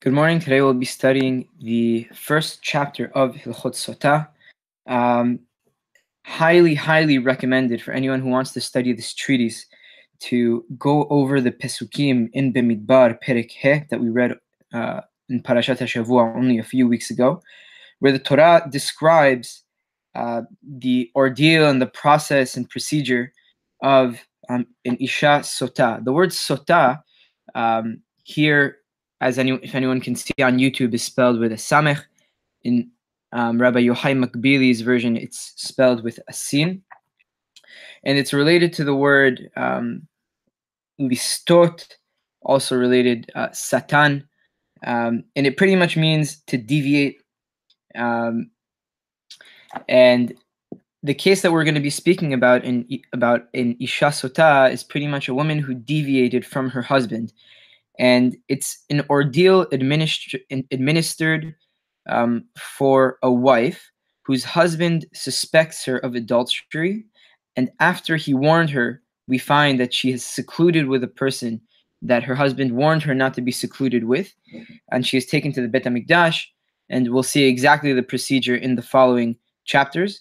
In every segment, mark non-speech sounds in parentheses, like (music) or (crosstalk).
Good morning. Today we'll be studying the first chapter of Hilchot Sotah. Um, highly, highly recommended for anyone who wants to study this treatise to go over the Pesukim in Bemidbar Perek He that we read uh, in Parashat HaShavua only a few weeks ago, where the Torah describes uh, the ordeal and the process and procedure of um, an Isha Sotah. The word Sotah um, here as any, if anyone can see on YouTube, is spelled with a samech. In um, Rabbi Yochai Makbili's version, it's spelled with a sin. And it's related to the word um, listot, also related uh, satan. Um, and it pretty much means to deviate. Um, and the case that we're going to be speaking about in about in Isha Sotah is pretty much a woman who deviated from her husband and it's an ordeal administ- administered um, for a wife whose husband suspects her of adultery, and after he warned her, we find that she is secluded with a person that her husband warned her not to be secluded with, and she is taken to the Bet Hamikdash, and we'll see exactly the procedure in the following chapters.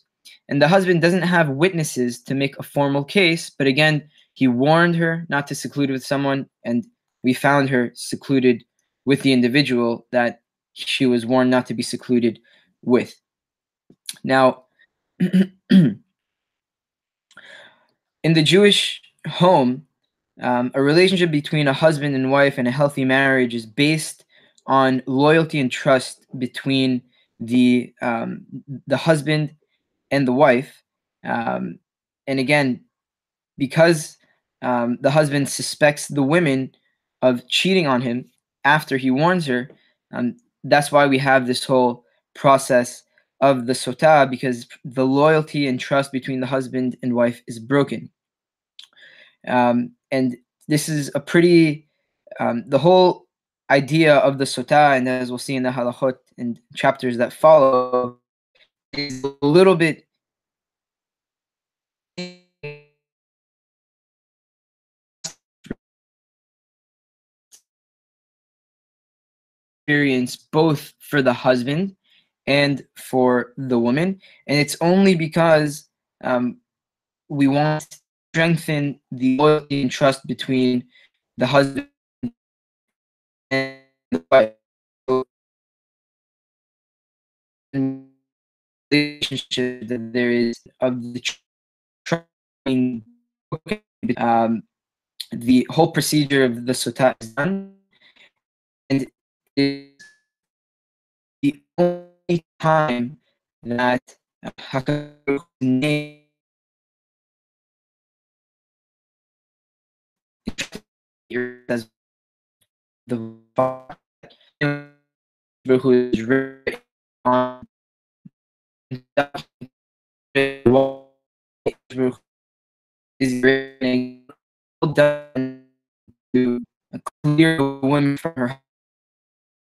And the husband doesn't have witnesses to make a formal case, but again, he warned her not to seclude with someone, and we found her secluded with the individual that she was warned not to be secluded with. Now, (clears throat) in the Jewish home, um, a relationship between a husband and wife and a healthy marriage is based on loyalty and trust between the um, the husband and the wife. Um, and again, because um, the husband suspects the women of cheating on him after he warns her. Um, that's why we have this whole process of the sotah because the loyalty and trust between the husband and wife is broken. Um, and this is a pretty, um, the whole idea of the sotah, and as we'll see in the halachot and chapters that follow, is a little bit experience both for the husband and for the woman. And it's only because um, we want to strengthen the loyalty and trust between the husband and the wife. relationship that there is of the trying um, the whole procedure of the sotah is done is the only time that Hakadosh name as the who is written on is written to clear woman from her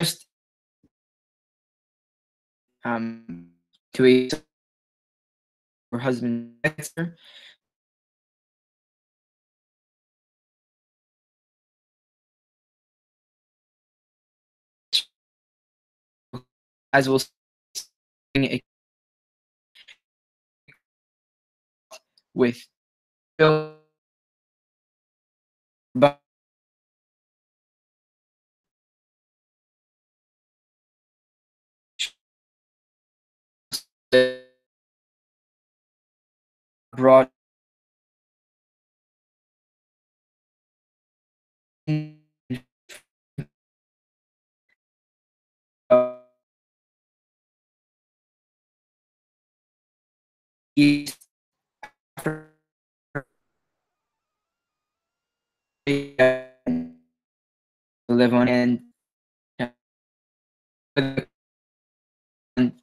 just um to a her husband as we'll with but brought live on and the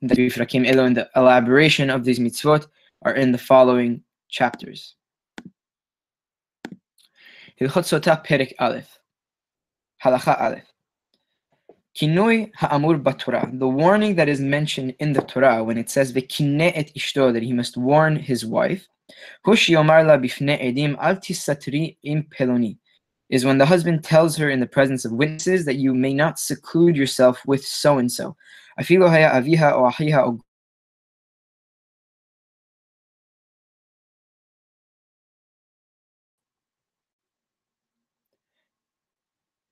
Ifrakim Elo and the elaboration of these mitzvot are in the following chapters. Hilchot Sotah Perek Aleph Halacha Aleph Kinoi ha'amur b'Torah, the warning that is mentioned in the Torah when it says v'kineh et ishto, that he must warn his wife, hushi omar la bifne edim al tisatri im peloni, is when the husband tells her in the presence of witnesses that you may not seclude yourself with so and so. Afilo haya aviha o ahiha o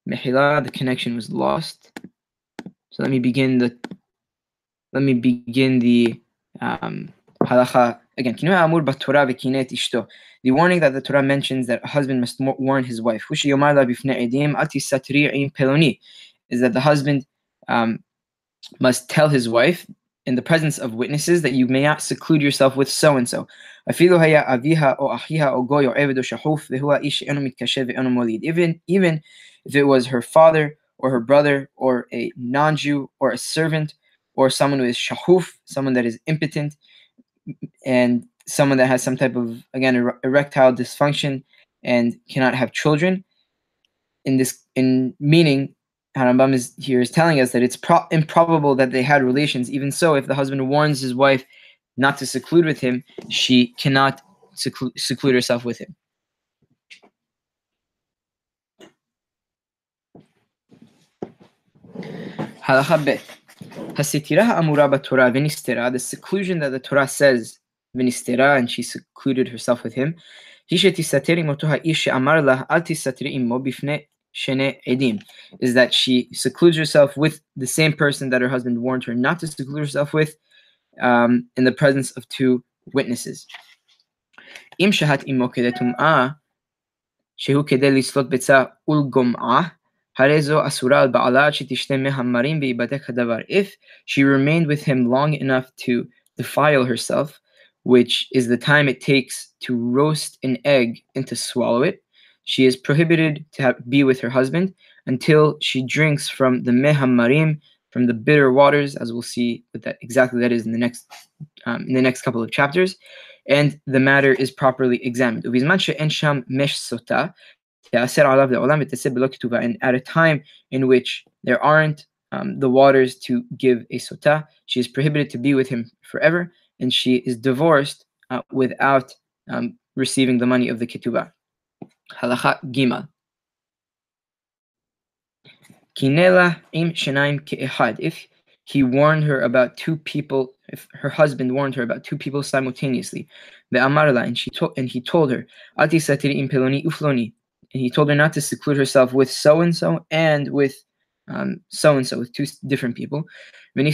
Mehila, the connection was lost. So let me begin the let me begin the um, halacha again. The warning that the Torah mentions that a husband must warn his wife is that the husband um, must tell his wife in the presence of witnesses that you may not seclude yourself with so and so. Even even if it was her father or her brother or a non-Jew or a servant or someone who is shahuf, someone that is impotent, and someone that has some type of again er- erectile dysfunction and cannot have children. In this, in meaning, Harambam is here is telling us that it's pro- improbable that they had relations. Even so, if the husband warns his wife not to seclude with him, she cannot seclude, seclude herself with him. Halacha. Hasitira ha'amura b'Torah the seclusion that the Torah says v'nistera, and she secluded herself with him. Is that she secludes herself with the same person that her husband warned her not to seclude herself with um, in the presence of two witnesses. Im shahat imo kedetum'ah, shehu kede lislot betza ulgom'ah, if she remained with him long enough to defile herself, which is the time it takes to roast an egg and to swallow it, she is prohibited to have, be with her husband until she drinks from the mehamarim, from the bitter waters, as we'll see what that exactly that is in the next um, in the next couple of chapters, and the matter is properly examined. And at a time in which there aren't um, the waters to give a sota, she is prohibited to be with him forever, and she is divorced uh, without um, receiving the money of the ketubah. Halacha Gimal. Kinela im shenaim ke'ehad. If he warned her about two people, if her husband warned her about two people simultaneously, the amarla, and she and he told her, Ati satiri im peloni ufloni and he told her not to seclude herself with so and so and with so and so with two different people. And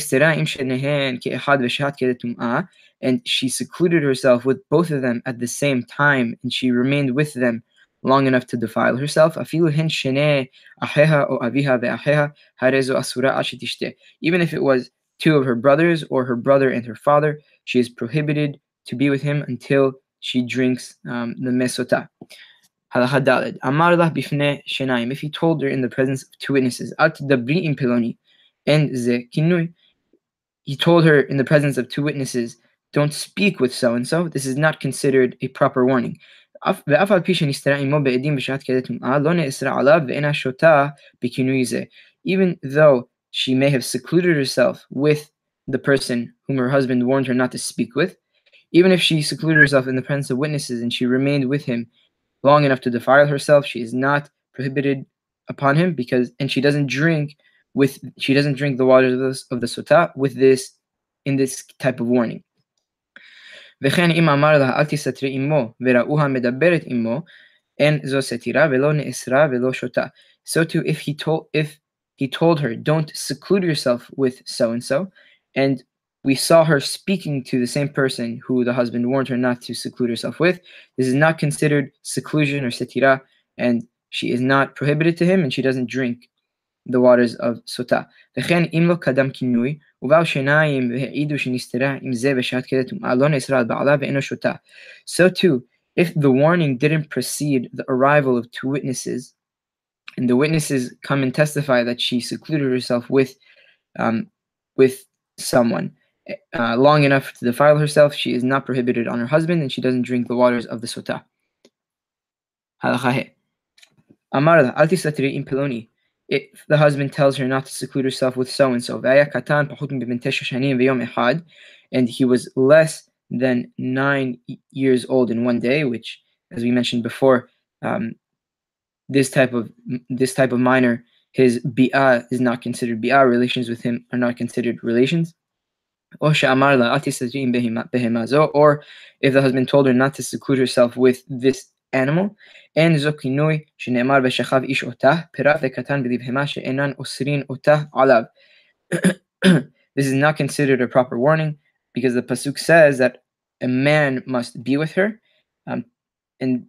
she secluded herself with both of them at the same time, and she remained with them long enough to defile herself. Even if it was two of her brothers or her brother and her father, she is prohibited to be with him until she drinks um, the mesota. If he told her in the presence of two witnesses, and. He told her in the presence of two witnesses, don't speak with so and so. This is not considered a proper warning. Even though she may have secluded herself with the person whom her husband warned her not to speak with, even if she secluded herself in the presence of witnesses and she remained with him long enough to defile herself. She is not prohibited upon him because, and she doesn't drink with, she doesn't drink the waters of the, of the sota with this, in this type of warning. וכן אם אמר לה אל תסתרי עמו וראוה מדברת עמו אין זו סתירה ולא נאסרה ולא שותה. So too if he told if he told her don't seclude yourself with so and so and we saw her speaking to the same person who the husband warned her not to seclude herself with. This is not considered seclusion or setira, and she is not prohibited to him, and she doesn't drink the waters of Sota. וכן אם לא קדם כינוי, ובאו שיניים והעידו שנסתרה עם זה בשעת כדי טומאה, לא נאסרה על בעלה ואינו שותה. So too, if the warning didn't precede the arrival of two witnesses, and the witnesses come and testify that she secluded herself with, um, with someone uh, long enough to defile herself, she is not prohibited on her husband, and she doesn't drink the waters of the sota. Amar al in peloni. If the husband tells her not to seclude herself with so and so, and he was less than nine years old in one day, which, as we mentioned before, um, this type of this type of minor, his bi'ah is not considered bi'ah. Relations with him are not considered relations. Or if the husband told her not to seclude herself with this animal, and zokinui shenemar v'shachav ish otah, pirat v'katan b'libhema she'enan osrin otah alav. This is not considered a proper warning because the pasuk says that a man must be with her, um, and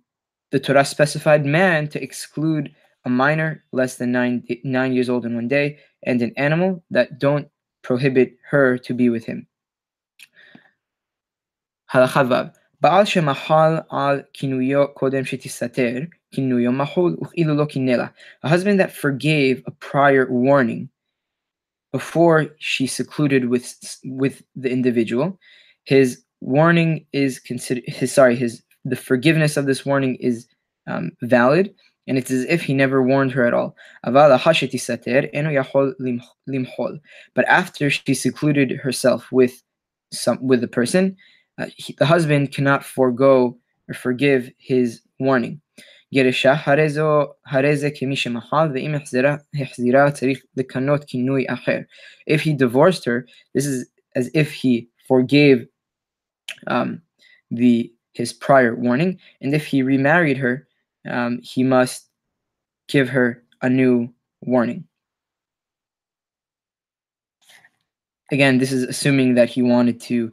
the Torah specified man to exclude a minor less than nine nine years old in one day and an animal that don't prohibit her to be with him. הלכה בעל שמחל על כינויו קודם שתסתר, כינויו מחול, וכאילו לא קינא לה. A husband that forgave a prior warning before she secluded with with the individual, his warning is considered his sorry his the forgiveness of this warning is um, valid, and it's as if he never warned her at all. But after she secluded herself with some with the person, uh, he, the husband cannot forego or forgive his warning. If he divorced her, this is as if he forgave um, the his prior warning, and if he remarried her, um, he must give her a new warning. Again, this is assuming that he wanted to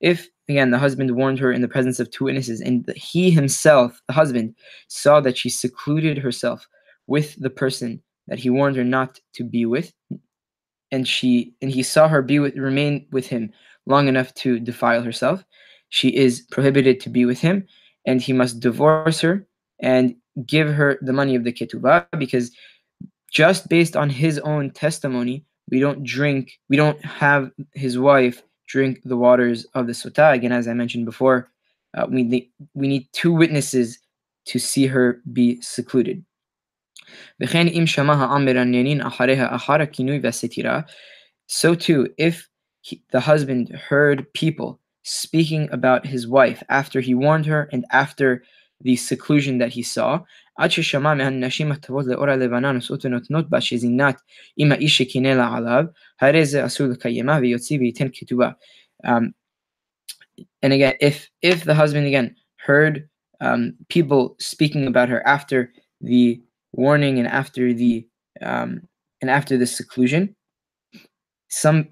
If, again, the husband warned her in the presence of two witnesses, and he himself, the husband, saw that she secluded herself with the person that he warned her not to be with, and she and he saw her be with remain with him long enough to defile herself, she is prohibited to be with him, and he must divorce her and give her the money of the ketubah because just based on his own testimony, we don't drink, we don't have his wife drink the waters of the sota. Again, as I mentioned before, uh, we, need, we need two witnesses to see her be secluded. So too, if he, the husband heard people speaking about his wife after he warned her and after the seclusion that he saw, Hareze Asul Kayima Vyotsivi Kituba. Um and again, if if the husband again heard um, people speaking about her after the warning and after the um, and after the seclusion, some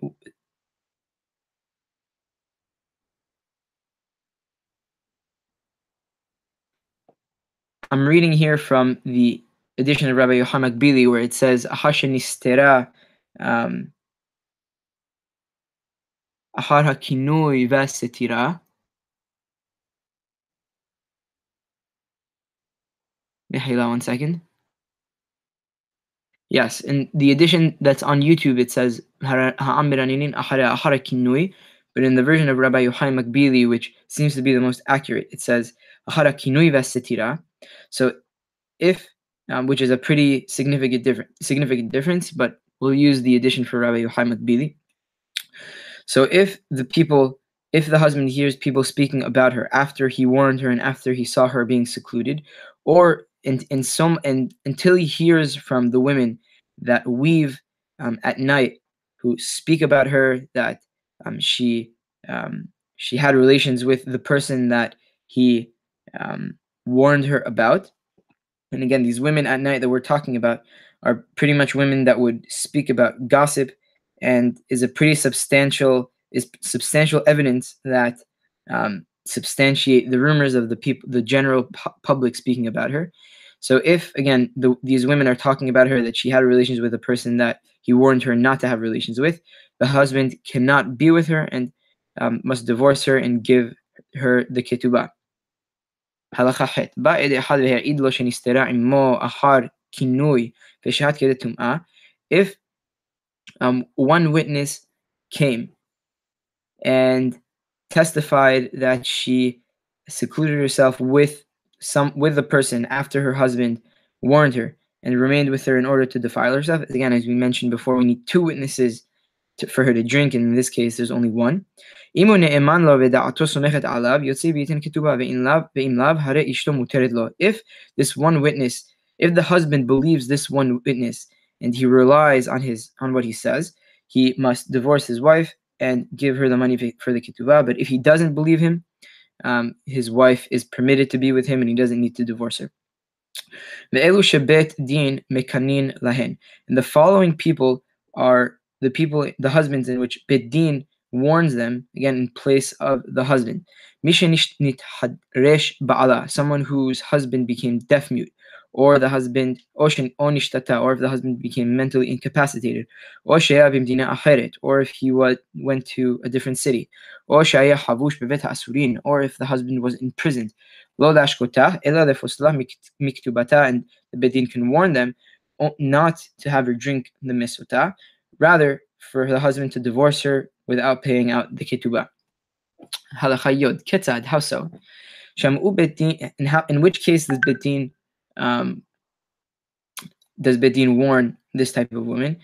I'm reading here from the edition of Rabbi Yochai Makbili where it says Ahashanistera um, Ahar hakinui vasetira. Mihila, one second. Yes, in the edition that's on YouTube, it says ahara ahara kinui, but in the version of Rabbi Yochai Makbili, which seems to be the most accurate, it says ahara kinui vasetira. So if, um, which is a pretty significant different significant difference, but we'll use the edition for Rabbi Yochai Makbili. So if the people, if the husband hears people speaking about her after he warned her and after he saw her being secluded, or in, in some and until he hears from the women that weave um, at night who speak about her that um, she um, she had relations with the person that he um, warned her about. And again, these women at night that we're talking about are pretty much women that would speak about gossip and is a pretty substantial is substantial evidence that um, substantiate the rumors of the people the general pu- public speaking about her so if again the, these women are talking about her that she had relations with a person that he warned her not to have relations with the husband cannot be with her and um, must divorce her and give her the ketubah הלכה ח' בא עד אחד והעיד לו שנסתרה עמו אחר כינוי ושהת כדי טומאה if um, one witness came and testified that she secluded herself with some with the person after her husband warned her and remained with her in order to defile herself. Again, as we mentioned before, we need two witnesses to, for her to drink, and in this case, there's only one. If this one witness, if the husband believes this one witness and he relies on his on what he says, he must divorce his wife and give her the money for the ketubah. But if he doesn't believe him, um, his wife is permitted to be with him and he doesn't need to divorce her. din mekanin lahen. And the following people are the people, the husbands in which Bet Din warns them, again in place of the husband. Mishenishthadresh ba'ala, someone whose husband became deaf mute or the husband or if the husband became mentally incapacitated. Or if he went to a different city. Or if the husband was imprisoned. And the bedin can warn them not to have her drink the misutah rather for the husband to divorce her without paying out the ketubah. How so? In which case does bedin um, does Bedin warn this type of woman?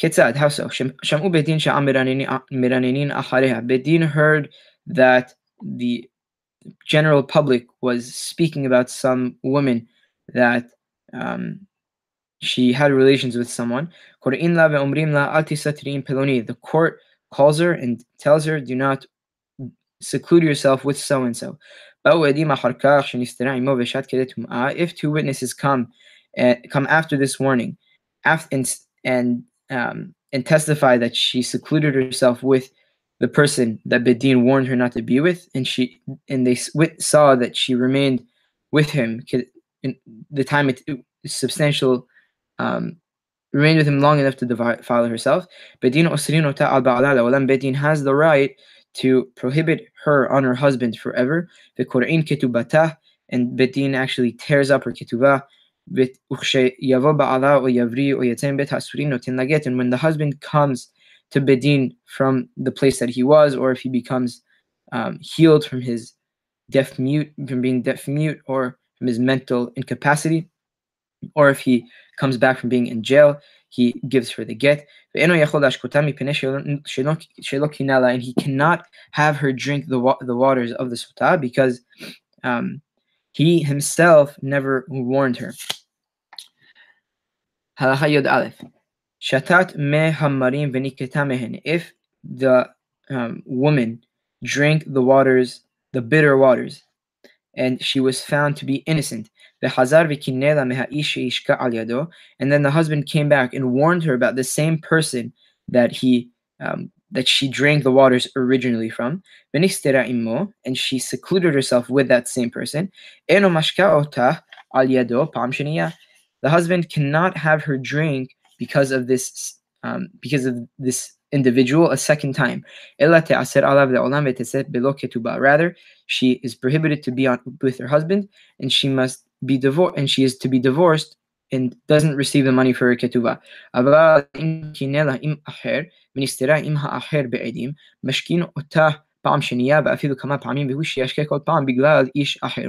Ketzad, how so? Shamu Bedin sha'am miranenin achareha. Bedin heard that the general public was speaking about some woman that um, she had relations with someone. The court calls her and tells her, do not seclude yourself with so and so. If two witnesses come and come after this warning, after, and and um, and testify that she secluded herself with the person that Bedin warned her not to be with, and she and they saw that she remained with him in the time it, it substantial um, remained with him long enough to defile herself. Bedin Bedin has the right to prohibit her on her husband forever. V'korin ketubata and Bedin actually tears up her ketubah. And when the husband comes to Bedin from the place that he was, or if he becomes um, healed from his deaf mute, from being deaf mute, or from his mental incapacity, or if he comes back from being in jail, he gives her the get. And he cannot have her drink the, wa- the waters of the sutah because um, he himself never warned her. Shatat me hamarim If the um, woman drank the waters, the bitter waters, and she was found to be innocent, and then the husband came back and warned her about the same person that he um, that she drank the waters originally from. And she secluded herself with that same person. The husband cannot have her drink because of this um, because of this individual a second time. Rather, she is prohibited to be on with her husband, and she must be divorced, and she is to be divorced and doesn't receive the money for her ketubah.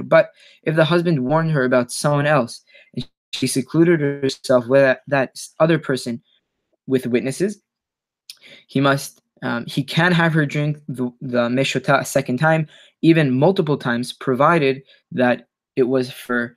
But if the husband warned her about someone else and she secluded herself with that other person with witnesses, he must um, he can have her drink the, the meshota a second time, even multiple times, provided that it was for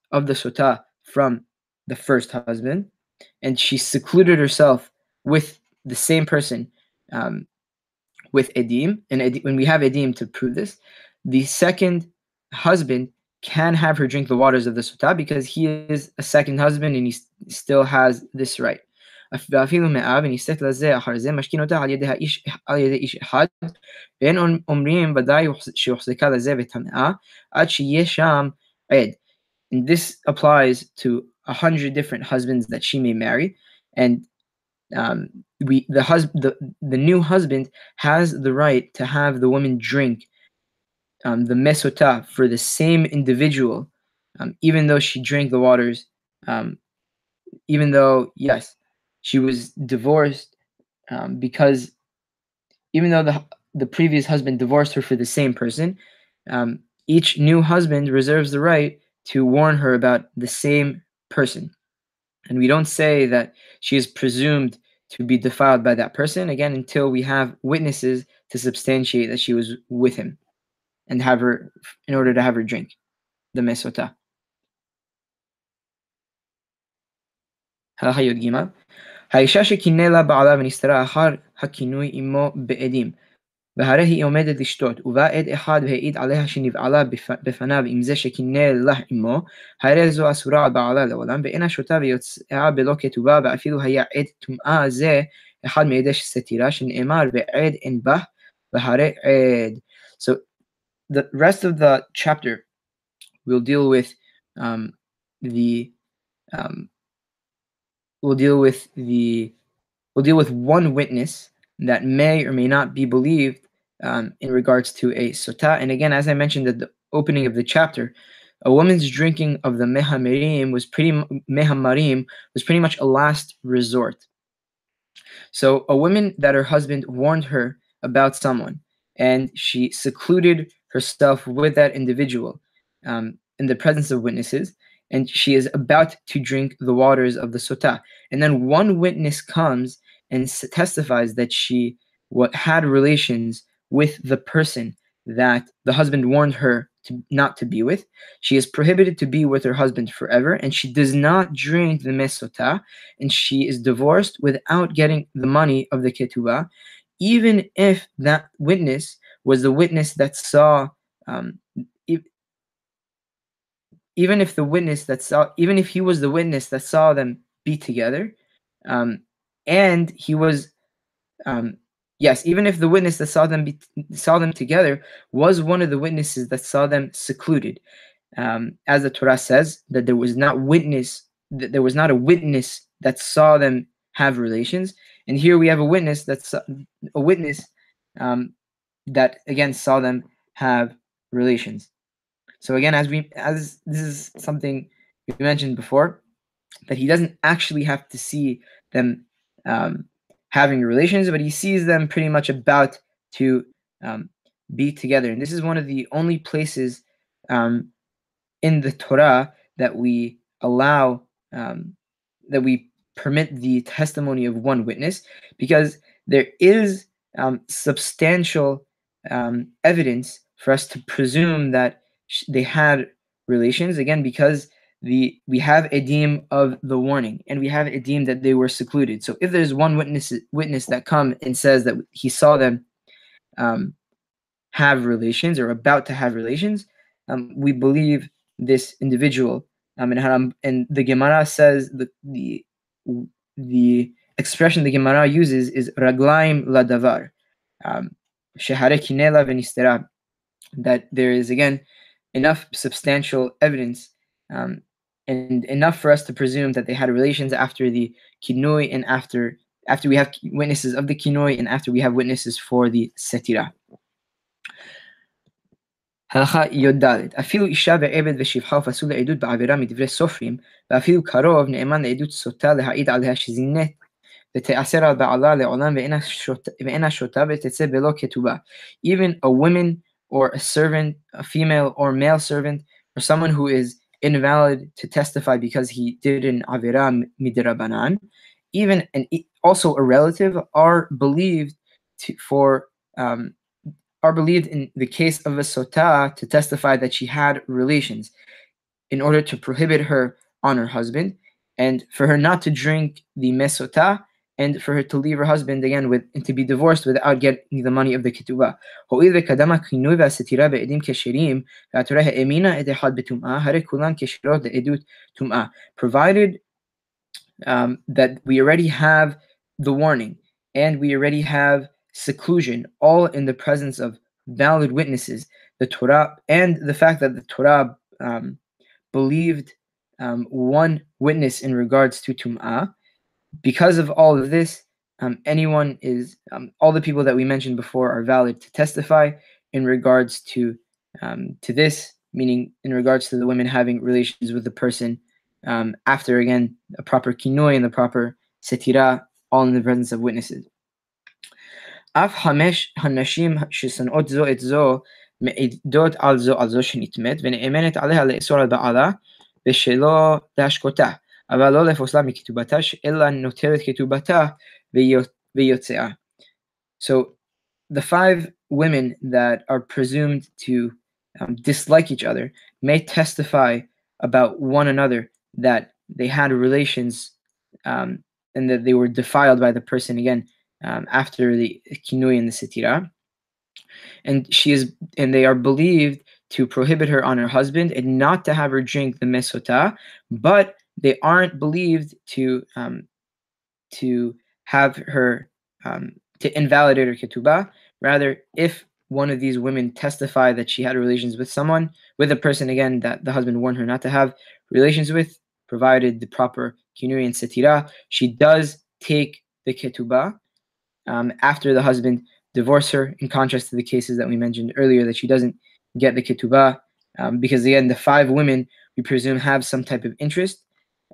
of the sota from the first husband, and she secluded herself with the same person um, with edim. And ed- when we have edim to prove this, the second husband can have her drink the waters of the sota because he is a second husband and he s- still has this right. ואפילו מאה ונישאת לזה אחר זה משכין אותה על ידי האיש, על ידי איש אחד ואין אומרים ודאי שהוחזקה לזה וטמאה עד שיהיה שם עד. And this applies to a hundred different husbands that she may marry. And um, we the husband the, the new husband has the right to have the woman drink um, the mesota for the same individual um, even though she drank the waters um, even though yes she was divorced um, because even though the the previous husband divorced her for the same person um, each new husband reserves the right to warn her about the same person and we don't say that she is presumed to be defiled by that person again until we have witnesses to substantiate that she was with him and have her in order to have her drink the mesota. הלכה י"ג האישה שקינא לה בעלה ונסתרה אחר הכינוי עמו בעדים והרי היא עומדת לשתות, ובא עד אחד והעיד עליה שנבעלה בפניו עם זה שקינא לה עמו, הרי זו אסורה על בעלה לעולם, ואינה שותה ויוצאה בלא כתובה, ואפילו היה עד טומאה זה אחד מעדי סתירה, שנאמר ועד אין בה, והרי עד. So the rest of the chapter will deal with um, the um, we'll deal with the we'll deal with one witness that may or may not be believed um, in regards to a sota. And again, as I mentioned at the opening of the chapter, a woman's drinking of the mehamarim was pretty mehamarim was pretty much a last resort. So a woman that her husband warned her about someone, and she secluded herself with that individual um, in the presence of witnesses, and she is about to drink the waters of the sota. And then one witness comes and testifies that she had relations with the person that the husband warned her to not to be with. She is prohibited to be with her husband forever, and she does not drink the mesota, and she is divorced without getting the money of the ketubah, even if that witness was the witness that saw um, even if the witness that saw even if he was the witness that saw them be together um, and he was um, yes even if the witness that saw them be, saw them together was one of the witnesses that saw them secluded. Um, as the torah says that there was not witness that there was not a witness that saw them have relations. And here we have a witness that's a witness um, that again saw them have relations. So again, as we as this is something we mentioned before, that he doesn't actually have to see them um, having relations, but he sees them pretty much about to um, be together. And this is one of the only places um, in the Torah that we allow um, that we permit the testimony of one witness, because there is um, substantial um, evidence for us to presume that they had relations again because the we have a edim of the warning and we have a edim that they were secluded. So if there's one witness witness that come and says that he saw them um, have relations or about to have relations um, we believe this individual um, and, and the gemara says the the the expression the gemara uses is raglaim ladavar um, that there is again enough substantial evidence um, and enough for us to presume that they had relations after the kinoi and after after we have witnesses of the kinoi and after we have witnesses for the setira. הלכה י"ד אפילו אישה ועבד ושפחה ופסול לעדות בעבירה מדברי סופרים ואפילו קרוב נאמן לעדות סוטה להעיד עליה שזינית ותיאסר על בעלה לעולם ואינה שותה ותצא בלא כתובה. Even a woman or a servant, a female or male servant, or someone who is invalid to testify because he did an avira midrabanan, even and also a relative are believed to, for um, are believed in the case of a sota to testify that she had relations in order to prohibit her on her husband and for her not to drink the mesota and for her to leave her husband again with and to be divorced without getting the money of the ketubah. Provided um, that we already have the warning and we already have seclusion, all in the presence of valid witnesses, the Torah, and the fact that the Torah um, believed um, one witness in regards to Tum'ah Because of all of this, um, anyone is, um, all the people that we mentioned before are valid to testify in regards to um, to this, meaning in regards to the women having relations with the person um, after, again, a proper kinoi and the proper setira, all in the presence of witnesses. אף חמש הנשים ששונאות זו את זו מעידות על זו על זו שנטמאת ונאמנת עליה לאסור על בעלה ושלא להשקותה אבל לא לפוסלה מכתובתה אלא נוטלת כתובתה ויוצאה. So the five women that are presumed to um, dislike each other may testify about one another that they had relations um, and that they were defiled by the person again um, after the kinui and the sitira. And she is, and they are believed to prohibit her on her husband and not to have her drink the mesota, but they aren't believed to um, to have her um, to invalidate her ketubah. Rather, if one of these women testify that she had relations with someone, with a person again that the husband warned her not to have relations with, provided the proper kinui and satira, she does take the ketubah um, after the husband divorced her, in contrast to the cases that we mentioned earlier, that she doesn't get the ketubah, um, because again, the five women we presume have some type of interest,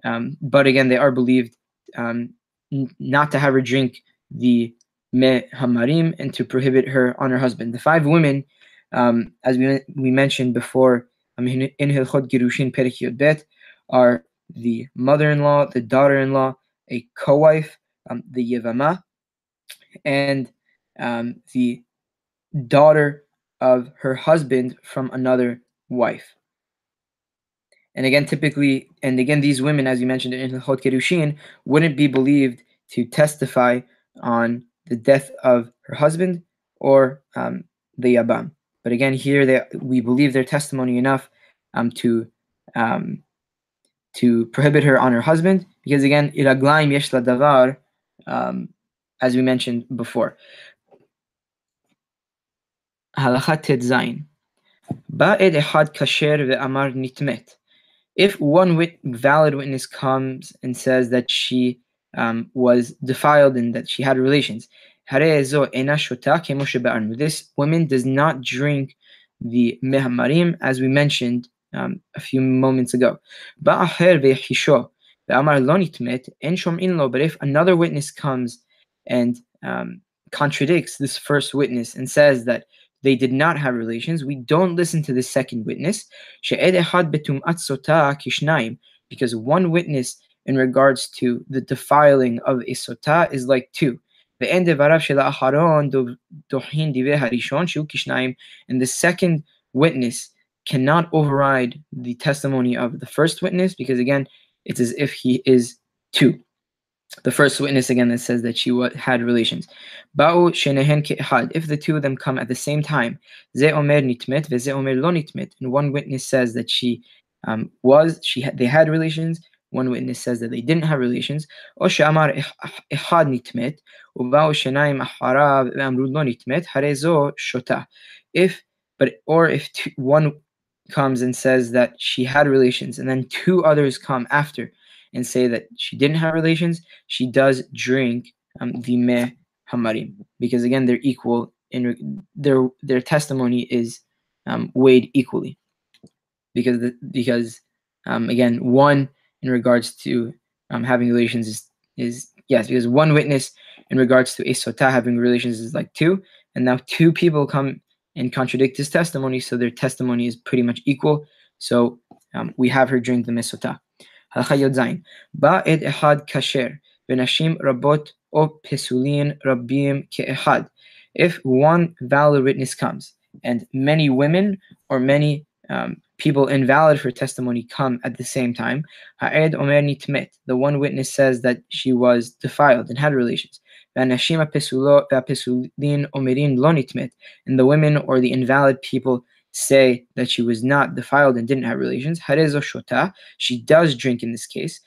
um, but again, they are believed um, n- not to have her drink the me hamarim and to prohibit her on her husband. The five women, um, as we we mentioned before, um, in Hilchot Girushin Bet, are the mother-in-law, the daughter-in-law, a co-wife, um, the yevama, and um, the daughter of her husband from another wife. And again, typically, and again, these women, as you mentioned in Hilchot Gerushin, wouldn't be believed to testify on the death of her husband or um, the Yabam. But again, here they, we believe their testimony enough um, to um, to prohibit her on her husband, because again, iraglaim yesh davar, um, as we mentioned before. Halachat Zayin. Ba'ed ehad kasher ve'amar nitmet. If one wit- valid witness comes and says that she um, was defiled and that she had relations, this woman does not drink the mehamarim, as we mentioned um, a few moments ago. But if another witness comes and um, contradicts this first witness and says that they did not have relations, we don't listen to the second witness. Because one witness in regards to the defiling of a sota is like two. And the second witness cannot override the testimony of the first witness because again, it's as if he is two the first witness again that says that she had relations. If the two of them come at the same time. And one witness says that she um, was, she had, they had relations. One witness says that they didn't have relations. Harezo shota. If, but, or if two, one comes and says that she had relations, and then two others come after and say that she didn't have relations, she does drink um, the meh hamarim because again they're equal in their their testimony is um, weighed equally because the, because um, again one in regards to um, having relations is is yes, because one witness in regards to a sota having relations is like two, and now two people come and contradict his testimony, so their testimony is pretty much equal. So um, we have her drink the mesota. הלכה י"ז בא עד אחד כשר ונשים רבות או פסולין רבים כאחד. If one valid witness comes and many women or many um, people invalid for testimony come at the same time, ha'ed omer nitmet, the one witness says that she was defiled and had relations. And the women or the invalid people say that she was not defiled and didn't have relations, harezo shota, she does drink in this case.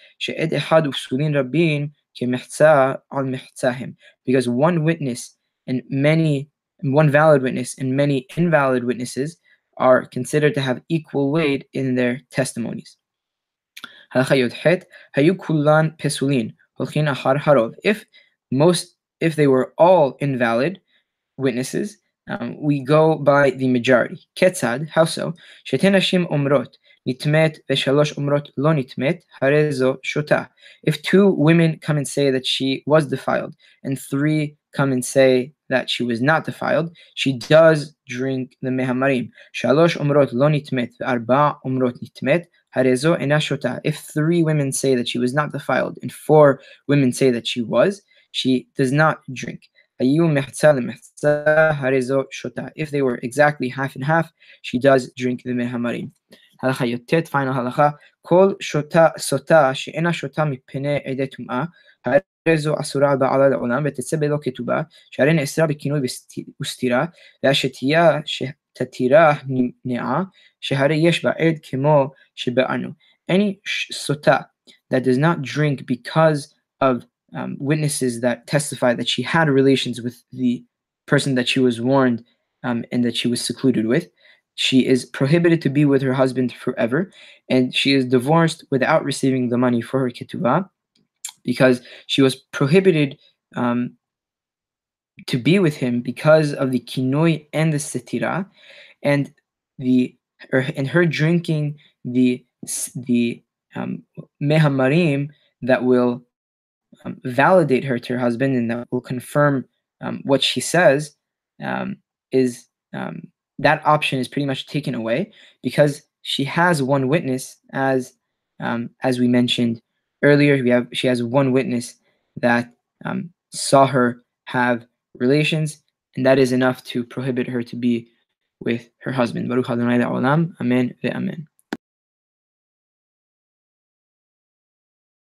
Because one witness and many, one valid witness and many invalid witnesses are considered to have equal weight in their testimonies. If most, if they were all invalid witnesses, um, we go by the majority. Ketzad, how so? If two women come and say that she was defiled, and three come and say that she was not defiled, she does drink the mehamarim. Shota. If three women say that she was not defiled, and four women say that she was, she does not drink. If they were exactly half and half, she does drink the mehamarim. הלכה י"ט, final הלכה, כל שותה סוטה שאינה שותה מפני עדי טומאה, הרי זו אסורה בעלה לעולם ותצא בלא כתובה, שהרי נאסרה בכינוי וסתירה, והשתייה שתתירה נמנעה, שהרי יש בה עד כמו שבאנו. Any sota that does not drink because of um, witnesses that testify that she had relations with the person that she was warned um, and that she was secluded with. She is prohibited to be with her husband forever, and she is divorced without receiving the money for her ketubah because she was prohibited um, to be with him because of the kinoi and the setira, and the or, and her drinking the the um, mehamarim that will um, validate her to her husband and that will confirm um, what she says um, is um, that option is pretty much taken away because she has one witness as um, as we mentioned earlier we have she has one witness that saw her have relations and that is enough to prohibit her to be with her husband. Baruch Amen